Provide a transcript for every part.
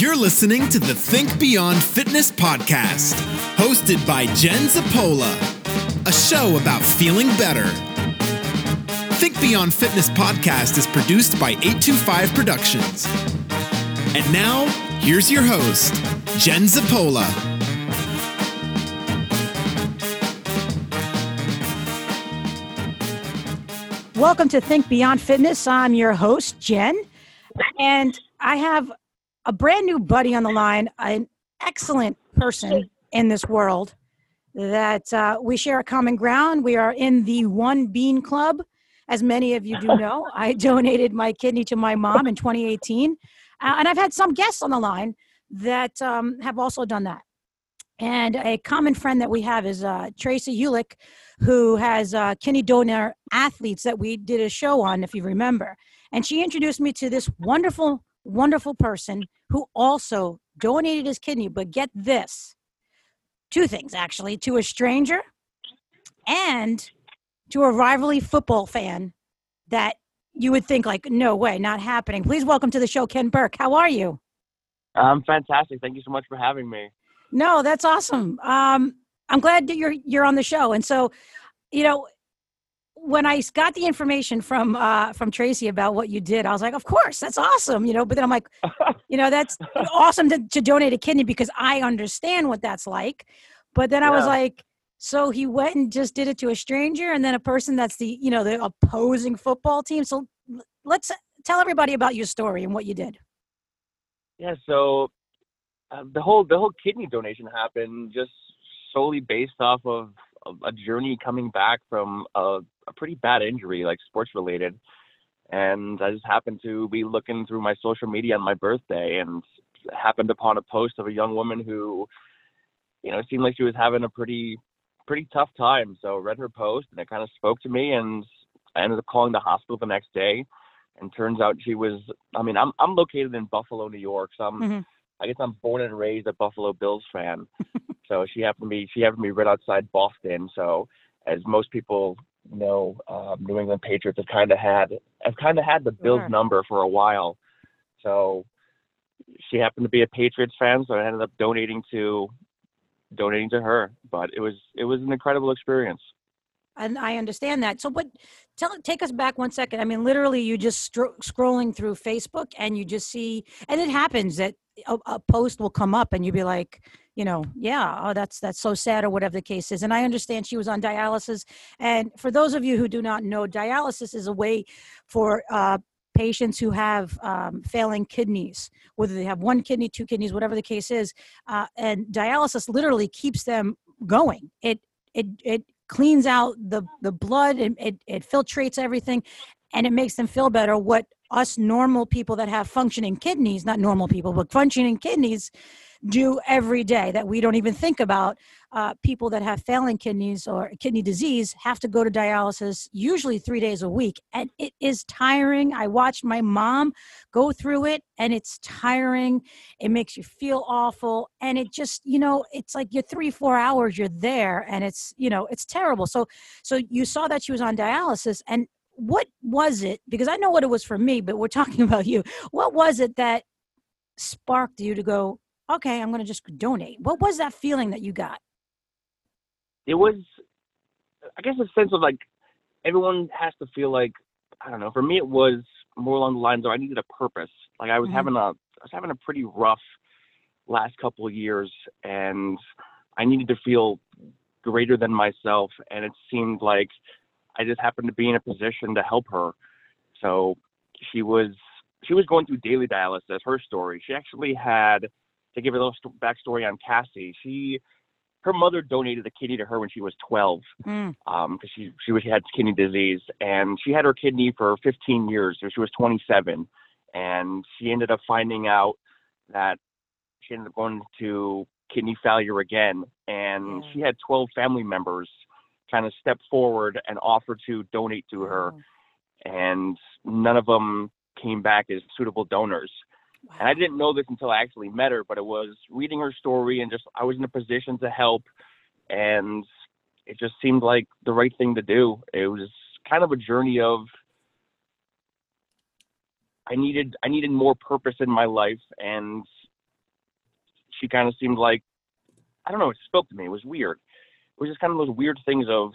You're listening to the Think Beyond Fitness podcast, hosted by Jen Zapola, a show about feeling better. Think Beyond Fitness podcast is produced by 825 Productions. And now, here's your host, Jen Zapola. Welcome to Think Beyond Fitness. I'm your host, Jen, and I have a brand new buddy on the line, an excellent person in this world that uh, we share a common ground. We are in the One Bean Club. As many of you do know, I donated my kidney to my mom in 2018. Uh, and I've had some guests on the line that um, have also done that. And a common friend that we have is uh, Tracy Ulick, who has uh, kidney donor athletes that we did a show on, if you remember. And she introduced me to this wonderful, wonderful person who also donated his kidney. But get this two things actually to a stranger and to a rivalry football fan that you would think, like, no way, not happening. Please welcome to the show, Ken Burke. How are you? I'm fantastic. Thank you so much for having me. No, that's awesome. Um, I'm glad that you're you're on the show. And so, you know, when I got the information from uh, from Tracy about what you did, I was like, of course, that's awesome. You know, but then I'm like, you know, that's awesome to, to donate a kidney because I understand what that's like. But then I was like, so he went and just did it to a stranger, and then a person that's the you know the opposing football team. So let's tell everybody about your story and what you did. Yeah, so uh, the whole the whole kidney donation happened just solely based off of, of a journey coming back from a, a pretty bad injury, like sports related. And I just happened to be looking through my social media on my birthday and happened upon a post of a young woman who, you know, seemed like she was having a pretty pretty tough time. So I read her post and it kind of spoke to me and I ended up calling the hospital the next day and turns out she was I mean, I'm I'm located in Buffalo, New York, so I'm Mhm. I guess I'm born and raised a Buffalo Bills fan. so she happened to be she happened to be right outside Boston. So as most people know, um, New England Patriots have kind of had have kind of had the Bills Sure. number for a while. So she happened to be a Patriots fan, so I ended up donating to donating to her. But it was it was an incredible experience. and I understand that. So, but tell take us back one second. I mean, literally, you just stro- scrolling through Facebook and you just see, and it happens that a, a post will come up and you'll be like, you know, yeah, oh, that's that's so sad or whatever the case is. And I understand she was on dialysis. And for those of you who do not know, dialysis is a way for uh, patients who have um, failing kidneys, whether they have one kidney, two kidneys, whatever the case is, uh, and dialysis literally keeps them going. It it it cleans out the the blood and it, it filtrates everything and it makes them feel better what us normal people that have functioning kidneys not normal people but functioning kidneys do every day that we don't even think about uh, people that have failing kidneys or kidney disease have to go to dialysis usually three days a week. And it is tiring. I watched my mom go through it and it's tiring. It makes you feel awful. And it just you know it's like you're three four hours you're there and it's you know it's terrible. So so you saw that she was on dialysis and what was it because i know what it was for me but we're talking about you. What was it that sparked you to go okay i'm going to just donate what was that feeling that you got? It was i guess a sense of like everyone has to feel like i don't know for me it was more along the lines of i needed a purpose. Like i was Mhm. having a i was having a pretty rough last couple of years and i needed to feel greater than myself and it seemed like i just happened to be in a position to help her. So she was she was going through daily dialysis her story. She actually had to give a little st- backstory on cassie she her mother donated a kidney to her when she was 12 Mm, um because she she was she had kidney disease and she had her kidney for 15 years so she was 27 and she ended up finding out that she ended up going to kidney failure again and Yeah. she had 12 family members kind of step forward and offer to donate to her wow. and none of them came back as suitable donors and I didn't know this until I actually met her, but it was reading her story and just I was in a position to help and it just seemed like the right thing to do. It was kind of a journey of I needed I needed more purpose in my life and she kind of seemed like I don't know. It spoke to me. It was weird. It was just kind of those weird things of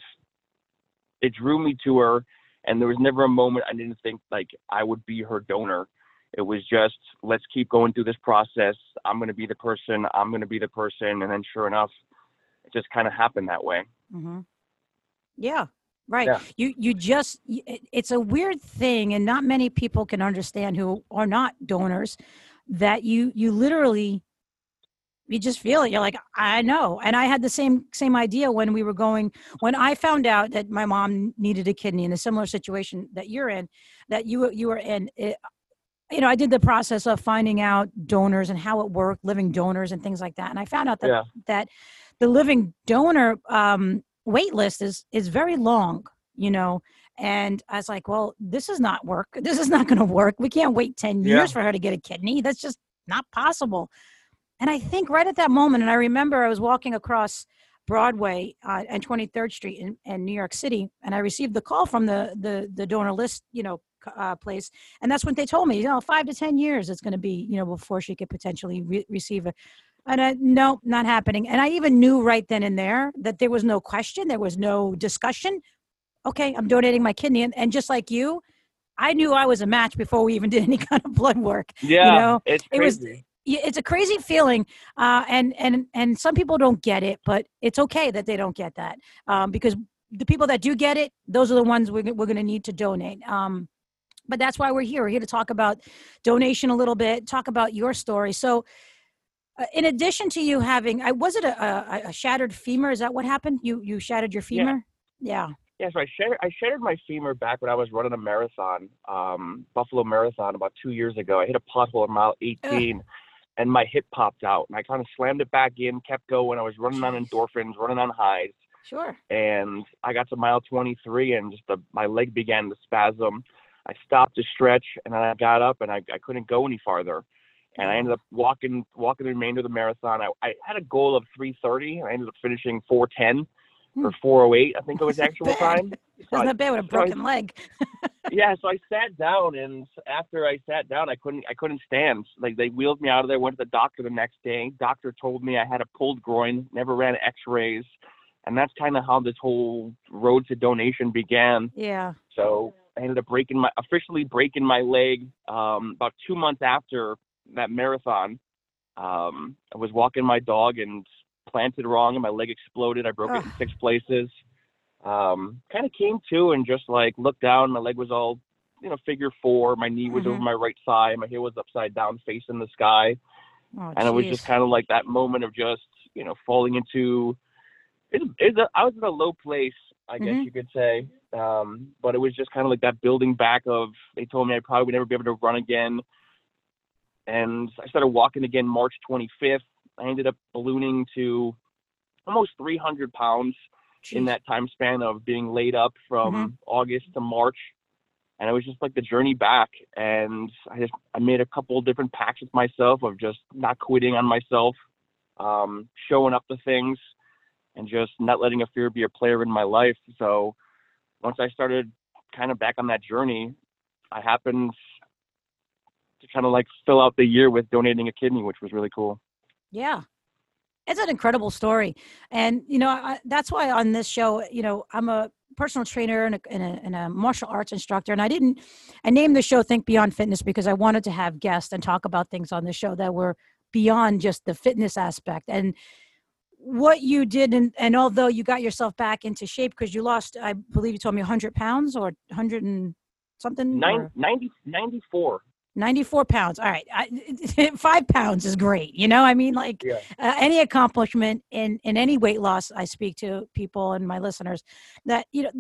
it drew me to her, and there was never a moment I didn't think like I would be her donor. It was just let's keep going through this process. I'm going to be the person. I'm going to be the person, and then sure enough, it just kind of happened that way. Mm-hmm. Yeah, right. Yeah. You you just it's a weird thing, and not many people can understand who are not donors. That you you literally you just feel it. You're like I know, and I had the same same idea when we were going when I found out that my mom needed a kidney in a similar situation that you're in, that you you were in. It, you know, I did the process of finding out donors and how it worked, living donors and things like that, and I found out that Yeah. that the living donor um, wait list is is very long. You know, and I was like, well, this is not work. This is not going to work. We can't wait ten Yeah. years for her to get a kidney. That's just not possible. And I think right at that moment, and I remember I was walking across Broadway uh, and 23rd Street in, in New York City, and I received the call from the the the donor list, you know, uh, place, and that's when they told me, you know, five to ten years it's going to be, you know, before she could potentially re- receive a. And I, no, not happening. And I even knew right then and there that there was no question, there was no discussion. Okay, I'm donating my kidney, and, and just like you, I knew I was a match before we even did any kind of blood work. Yeah, you know, it's it was- crazy. It's a crazy feeling uh, and and and some people don't get it but it's okay that they don't get that um, because the people that do get it those are the ones we're, we're going to need to donate um, but that's why we're here. We're here to talk about donation a little bit talk about your story. So uh, in addition to you having i was it a, a, a shattered femur? Is that what happened? You you shattered your Yeah. femur? Yeah. Yeah, so I shattered, I shattered my femur back when I was running a marathon, um, Buffalo Marathon, about two years ago. I hit a pothole at mile 18, and my hip popped out. And I kind of slammed it back in, kept going. I was running on endorphins, running on highs, sure and I got to mile 23, and just the, my leg began to spasm. I stopped to stretch, and then I got up, and I, I couldn't go any farther. And I ended mm. up walking walking the remainder of the marathon. I, I had a goal of 3:30, and I ended up finishing 4:10 or 4:08. I think it was actual time. So I- isn't that bad with a so I- broken leg yeah, so I sat down, and after I sat down, I couldn't I couldn't stand. Like they wheeled me out of there. Went to the doctor the next day. Doctor told me I had a pulled groin. Never ran X-rays, and that's kind of how this whole road to donation began. yeah So I ended up breaking my officially breaking my leg um, about two months after that marathon. Um, I was walking my dog and planted wrong, and my leg exploded. I broke it in six places. Um, kind of came to and just like looked down. My leg was all, you know, figure four. My knee was over Mhm. my right thigh. My heel was upside down, facing the sky oh, and it was just kind of like that moment of just you know falling into it's a, I was in a low place I guess Mhm. you could say um but it was just kind of like that building back of they told me I probably would never be able to run again and I started walking again March 25th I ended up ballooning to almost 300 pounds in that time span of being laid up from Mhm. August to March. And it was just like the journey back. And I just I made a couple of different pacts with myself of just not quitting on myself, um, showing up to things, and just not letting a fear be a player in my life. So once I started kind of back on that journey, I happened to kind of like fill out the year with donating a kidney, which was really cool. Yeah. It's an incredible story. And, you know, I, that's why on this show, you know, I'm a personal trainer and a, and, a, and a martial arts instructor. And I didn't, I named the show Think Beyond Fitness because I wanted to have guests and talk about things on the show that were beyond just the fitness aspect. And what you did, and, and although you got yourself back into shape because you lost, I believe you told me 100 pounds or 100 and something? Nine, 90, 94. 94 pounds. All right. I, five pounds is great. You know, I mean, like Yeah. uh, any accomplishment in, in any weight loss, I speak to people and my listeners that, you know,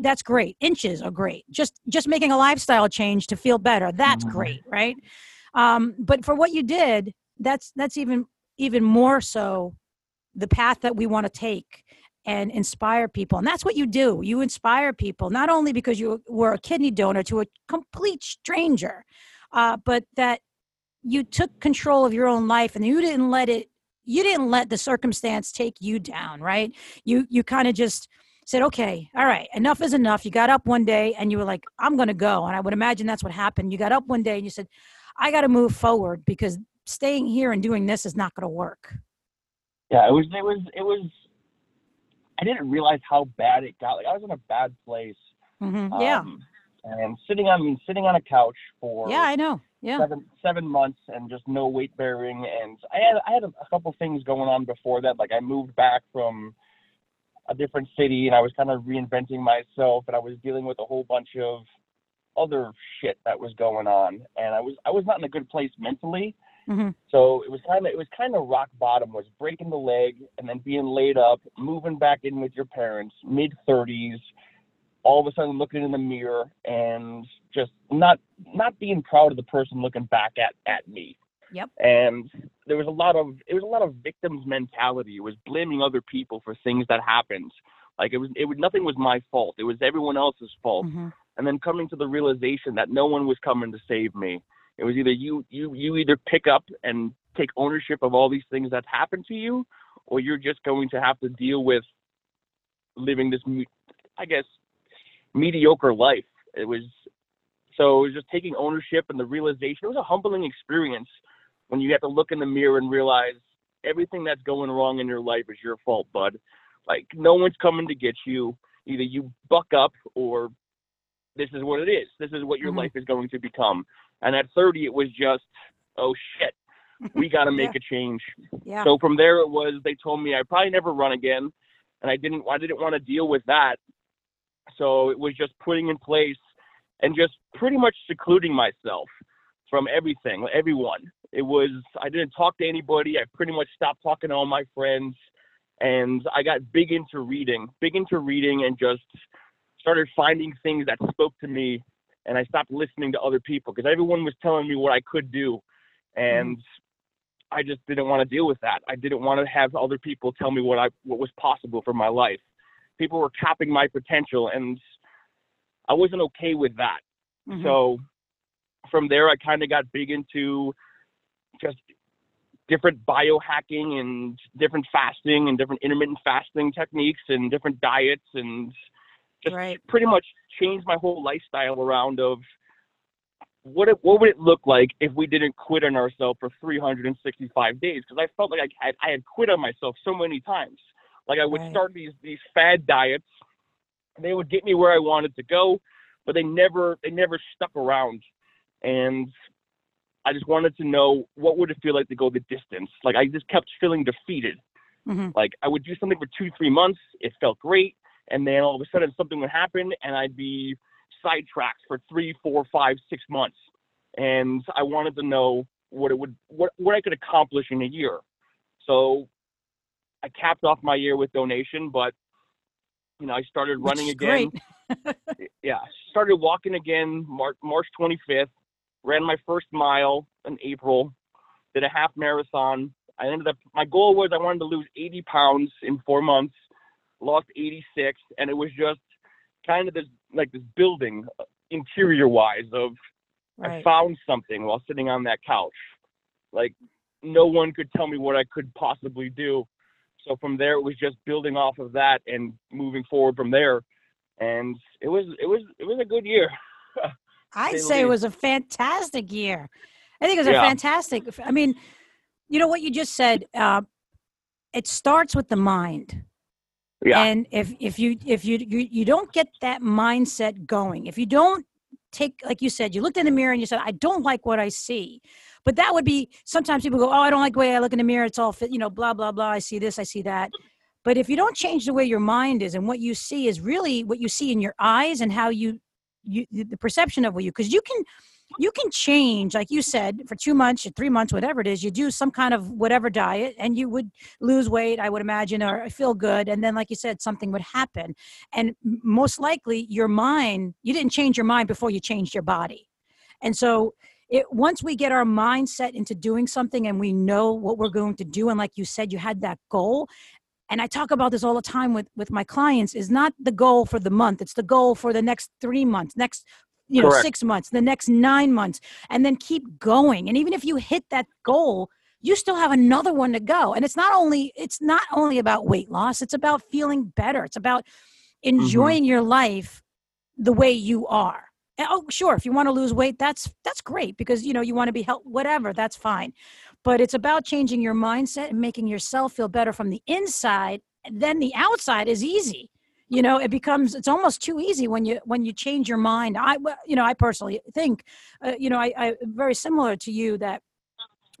that's great. Inches are great. Just, just making a lifestyle change to feel better. That's Mhm. great. Right. Um, but for what you did, that's, that's even, even more so the path that we want to take and inspire people. And that's what you do. You inspire people, not only because you were a kidney donor to a complete stranger, uh, but that you took control of your own life and you didn't let it you didn't let the circumstance take you down right you you kind of just said okay all right enough is enough you got up one day and you were like i'm going to go and i would imagine that's what happened you got up one day and you said i got to move forward because staying here and doing this is not going to work. Yeah, it was it was it was. I didn't realize how bad it got. Like I was in a bad place. hmm yeah. And sitting on I mean, sitting on a couch for Yeah, I know. Yeah. seven seven months and just no weight bearing. And I had I had a, couple things going on before that. Like I moved back from a different city and I was kind of reinventing myself and I was dealing with a whole bunch of other shit that was going on. And I was I was not in a good place mentally. Hmm so it was kind of it was kind of rock bottom was breaking the leg and then being laid up moving back in with your parents mid 30s all of a sudden looking in the mirror and just not not being proud of the person looking back at at me. Yep. and there was a lot of it was a lot of victims mentality. It was blaming other people for things that happened. Like it was it was nothing was my fault. It was everyone else's fault. Hmm and then coming to the realization that no one was coming to save me. It was either you you you either pick up and take ownership of all these things that happened to you, or you're just going to have to deal with living this, I guess, mediocre life. It was so it was just taking ownership and the realization. It was a humbling experience when you have to look in the mirror and realize everything that's going wrong in your life is your fault, bud. Like no one's coming to get you. Either you buck up or this is what it is. This is what your Mhm. life is going to become. And at 30, it was just, oh shit, we got to make a change. Yeah. So from there, it was they told me I probably never run again, and I didn't. I didn't want to deal with that. So it was just putting in place and just pretty much secluding myself from everything, everyone. It was I didn't talk to anybody. I pretty much stopped talking to all my friends, and I got big into reading, big into reading, and just started finding things that spoke to me. And I stopped listening to other people because everyone was telling me what I could do, and mm-hmm. I just didn't want to deal with that. I didn't want to have other people tell me what I what was possible for my life. People were capping my potential, and I wasn't okay with that. Mhm. So from there, I kind of got big into just different biohacking and different fasting and different intermittent fasting techniques and different diets and just Right. pretty much changed my whole lifestyle around of what it, what would it look like if we didn't quit on ourselves for 365 days because I felt like I had I had quit on myself so many times. Like I would Right. start these these fad diets, they would get me where I wanted to go, but they never they never stuck around, and I just wanted to know what would it feel like to go the distance. Like I just kept feeling defeated. Mhm. Like I would do something for two three months, it felt great, and then all of a sudden something would happen, and I'd be sidetracked for three, four, five, six months, and I wanted to know what it would what what I could accomplish in a year. So I capped off my year with donation, but you know I started Which running is again Great. yeah, started walking again March March 25th. Ran my first mile in April. Did a half marathon. I ended up. My goal was I wanted to lose 80 pounds in four months. Lost 86, and it was just kind of this like this building uh, interior wise of I found something while sitting on that couch. Like no one could tell me what I could possibly do. So from there, it was just building off of that and moving forward from there. And it was it was it was a good year. I'd say it was a fantastic year. I think it was a fantastic. I mean, you know what you just said. Uh, it starts with the mind. Yeah. And if if you if you, you you don't get that mindset going, if you don't take like you said, you looked in the mirror and you said, I don't like what I see. But that would be sometimes people go, Oh, I don't like the way I look in the mirror, it's all fit, you know, blah, blah, blah. I see this, I see that. But if you don't change the way your mind is and what you see is really what you see in your eyes and how you you the perception of what you because you can you can change like you said for two months three months whatever it is you do some kind of whatever diet and you would lose weight i would imagine or feel good and then like you said something would happen. And most likely your mind you didn't change your mind before you changed your body. And so it once we get our mindset into doing something and we know what we're going to do and like you said you had that goal and i talk about this all the time with with my clients is not the goal for the month it's the goal for the next three months next you know Correct. six months the next nine months and then keep going and even if you hit that goal you still have another one to go and it's not only it's not only about weight loss it's about feeling better it's about mm-hmm. enjoying your life the way you are and, oh sure if you want to lose weight that's that's great because you know you want to be healthy whatever that's fine but it's about changing your mindset and making yourself feel better from the inside. Then the outside is easy. You know, it becomes it's almost too easy when you when you change your mind. I you know I personally think, uh, you know, I, I very similar to you that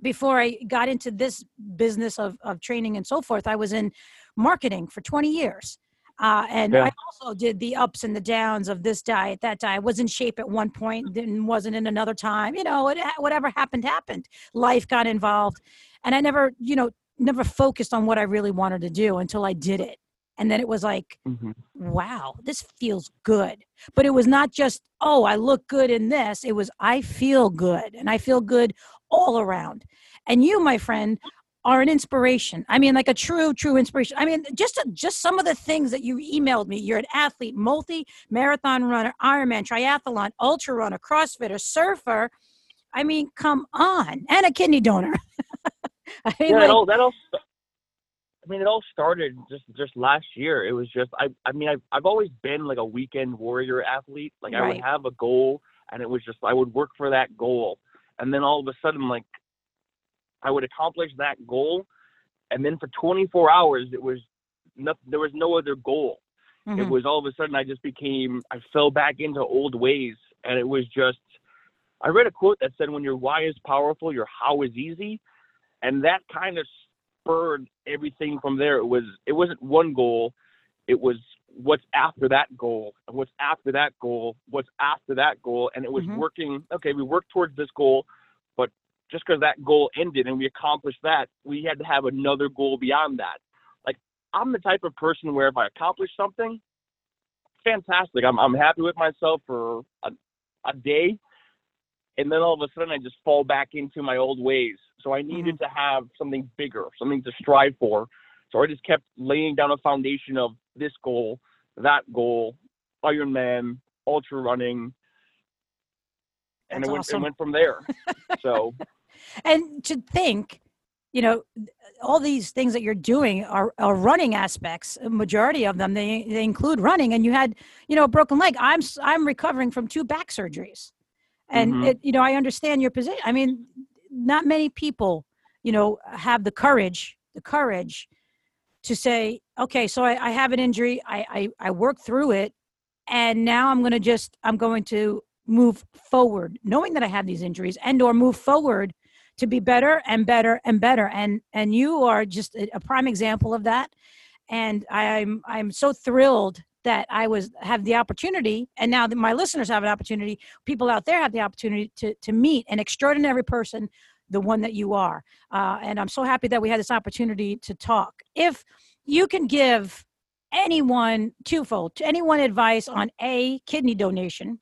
before I got into this business of of training and so forth, I was in marketing for 20 years. Uh, and yeah. I also did the ups and the downs of this diet, that diet. I was in shape at one point, then wasn't in another time. You know, it, whatever happened, happened. Life got involved. And I never, you know, never focused on what I really wanted to do until I did it. And then it was like, mm-hmm. wow, this feels good. But it was not just, oh, I look good in this. It was, I feel good and I feel good all around. And you, my friend, are an inspiration. I mean, like a true, true inspiration. I mean, just just some of the things that you emailed me. You're an athlete, multi marathon runner, Ironman, triathlon, ultra runner, CrossFitter, surfer. I mean, come on, and a kidney donor. I mean, yeah, like, that all, that all. I mean, it all started just just last year. It was just I. I mean, I've I've always been like a weekend warrior athlete. Like right. I would have a goal, and it was just I would work for that goal, and then all of a sudden, like I would accomplish that goal, and then for 24 hours it was nothing. There was no other goal. Mm-hmm. It was all of a sudden I just became I fell back into old ways, and it was just. I read a quote that said, "When your why is powerful, your how is easy," and that kind of spurred everything from there. It was it wasn't one goal, it was what's after that goal, and what's after that goal, what's after that goal, and it was mm-hmm. working. Okay, we worked towards this goal but just because that goal ended and we accomplished that, we had to have another goal beyond that. Like I'm the type of person where if I accomplish something, fantastic. I'm I'm happy with myself for a, a day, and then all of a sudden I just fall back into my old ways. So I needed mm-hmm. to have something bigger, something to strive for. So I just kept laying down a foundation of this goal, that goal, Ironman, ultra running, and it went, awesome. it went from there. So and to think you know all these things that you're doing are, are running aspects a majority of them they, they include running and you had you know a broken leg i'm i'm recovering from two back surgeries and mm-hmm. it, you know i understand your position i mean not many people you know have the courage the courage to say okay so i, I have an injury I, I i work through it and now i'm going to just i'm going to move forward knowing that i have these injuries and or move forward to be better and better and better. And and you are just a, prime example of that. And i'm i'm so thrilled that i was have the opportunity and now that my listeners have an opportunity people out there have the opportunity to to meet an extraordinary person the one that you are. Uh, and i'm so happy that we had this opportunity to talk. If you can give anyone twofold to anyone advice on a kidney donation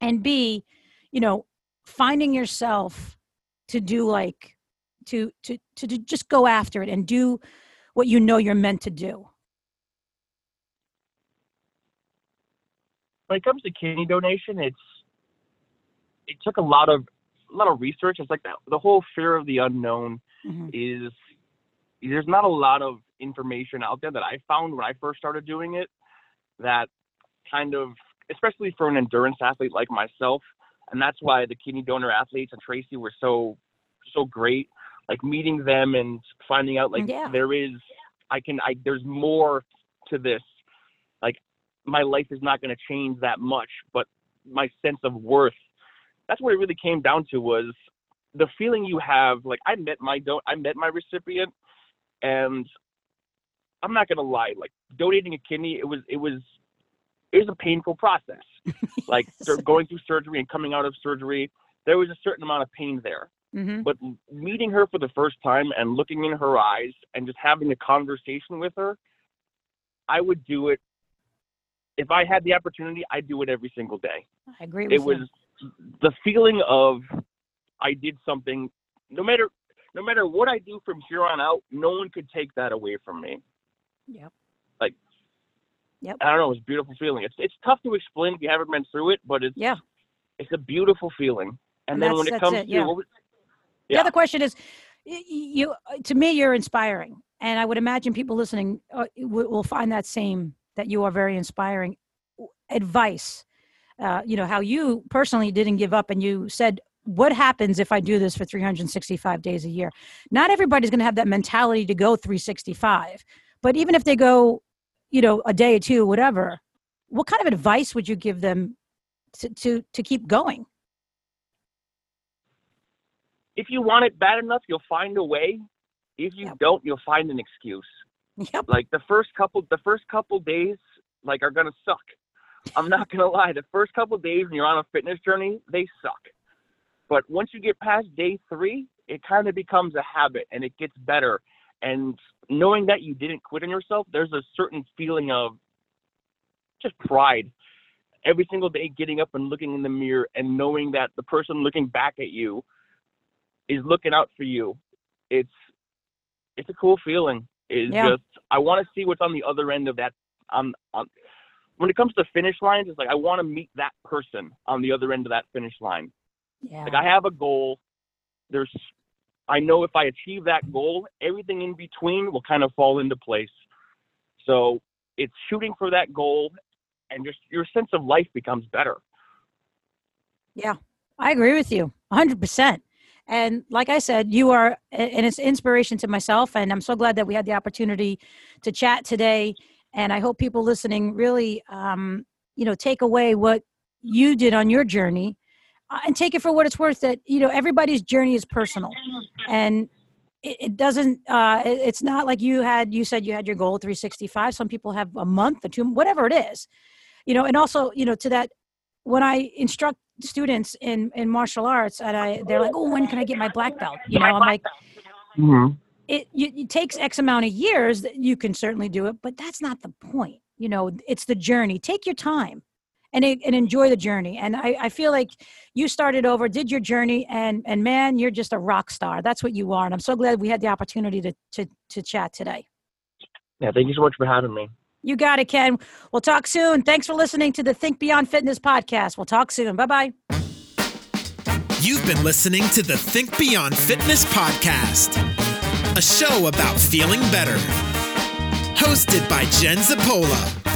and b you know finding yourself to do like to to to, to just go after it and do what you know you're meant to do when it comes to kidney donation it's it took a lot of a lot of research it's like the, the whole fear of the unknown mm-hmm. is there's not a lot of information out there that i found when i first started doing it that kind of especially for an endurance athlete like myself and that's why the kidney donor athletes and Tracy were so so great. Like meeting them and finding out like yeah. there is I can I there's more to this. My life is not going to change that much, but my sense of worth. That's what it really came down to was the feeling you have. Like I met my don't I met my recipient, and I'm not gonna lie. Like donating a kidney, it was it was it was a painful process. like going through surgery and coming out of surgery, there was a certain amount of pain there. Mm-hmm. But meeting her for the first time and looking in her eyes and just having a conversation with her, I would do it. If I had the opportunity, I'd do it every single day. I agree with you. it was the feeling of I did something. No matter no matter what I do from here on out, no one could take that away from me. Yep. Like Yep. I don't know. It's a beautiful feeling. It's it's tough to explain if you haven't been through it, but it's yeah, it's a beautiful feeling. And, and then when it comes it, yeah. to yeah. the other question is, you to me you're inspiring, and I would imagine people listening uh, will find that same that you are very inspiring. Advice, uh, you know how you personally didn't give up, and you said what happens if I do this for 365 days a year? Not everybody's going to have that mentality to go 365. But even if they go, you know, a day or two, whatever, what kind of advice would you give them to to, to keep going? If you want it bad enough, you'll find a way. If you Yep. don't, you'll find an excuse. Yep. Like the first couple, the first couple days, like are gonna suck. I'm not gonna lie. The first couple days when you're on a fitness journey, they suck. But once you get past day three, it kind of becomes a habit and it gets better. And knowing that you didn't quit on yourself, there's a certain feeling of just pride. Every single day, getting up and looking in the mirror and knowing that the person looking back at you is looking out for you. It's it's a cool feeling. It's Yeah. just I want to see what's on the other end of that. Um, um, when it comes to finish lines, it's like I want to meet that person on the other end of that finish line. Yeah. Like I have a goal. There's, I know if I achieve that goal, everything in between will kind of fall into place. So it's shooting for that goal, and just your sense of life becomes better. Yeah, I agree with you 100%. And like I said, you are, and it's inspiration to myself. And I'm so glad that we had the opportunity to chat today. And I hope people listening really, um, you know, take away what you did on your journey uh, and take it for what it's worth that, you know, everybody's journey is personal. And it, it doesn't, uh, it- it's not like you had, you said you had your goal 365. Some people have a month or two, whatever it is, you know, and also, you know, to that, when I instruct students in in martial arts and i they're like oh when can i get my black belt? You know i'm like mm-hmm. it, you, it takes x amount of years that you can certainly do it but that's not the point you know it's the journey. Take your time and and enjoy the journey. And I, I feel like you started over did your journey and and man you're just a rock star. That's what you are and i'm so glad we had the opportunity to to, to chat today. Yeah, thank you so much for having me. You got it ken. We'll talk soon. Thanks for listening to the think beyond fitness podcast. We'll talk soon. Bye bye You've been listening to the Think Beyond Fitness podcast, a show about feeling better. Hosted by Jen Zapola.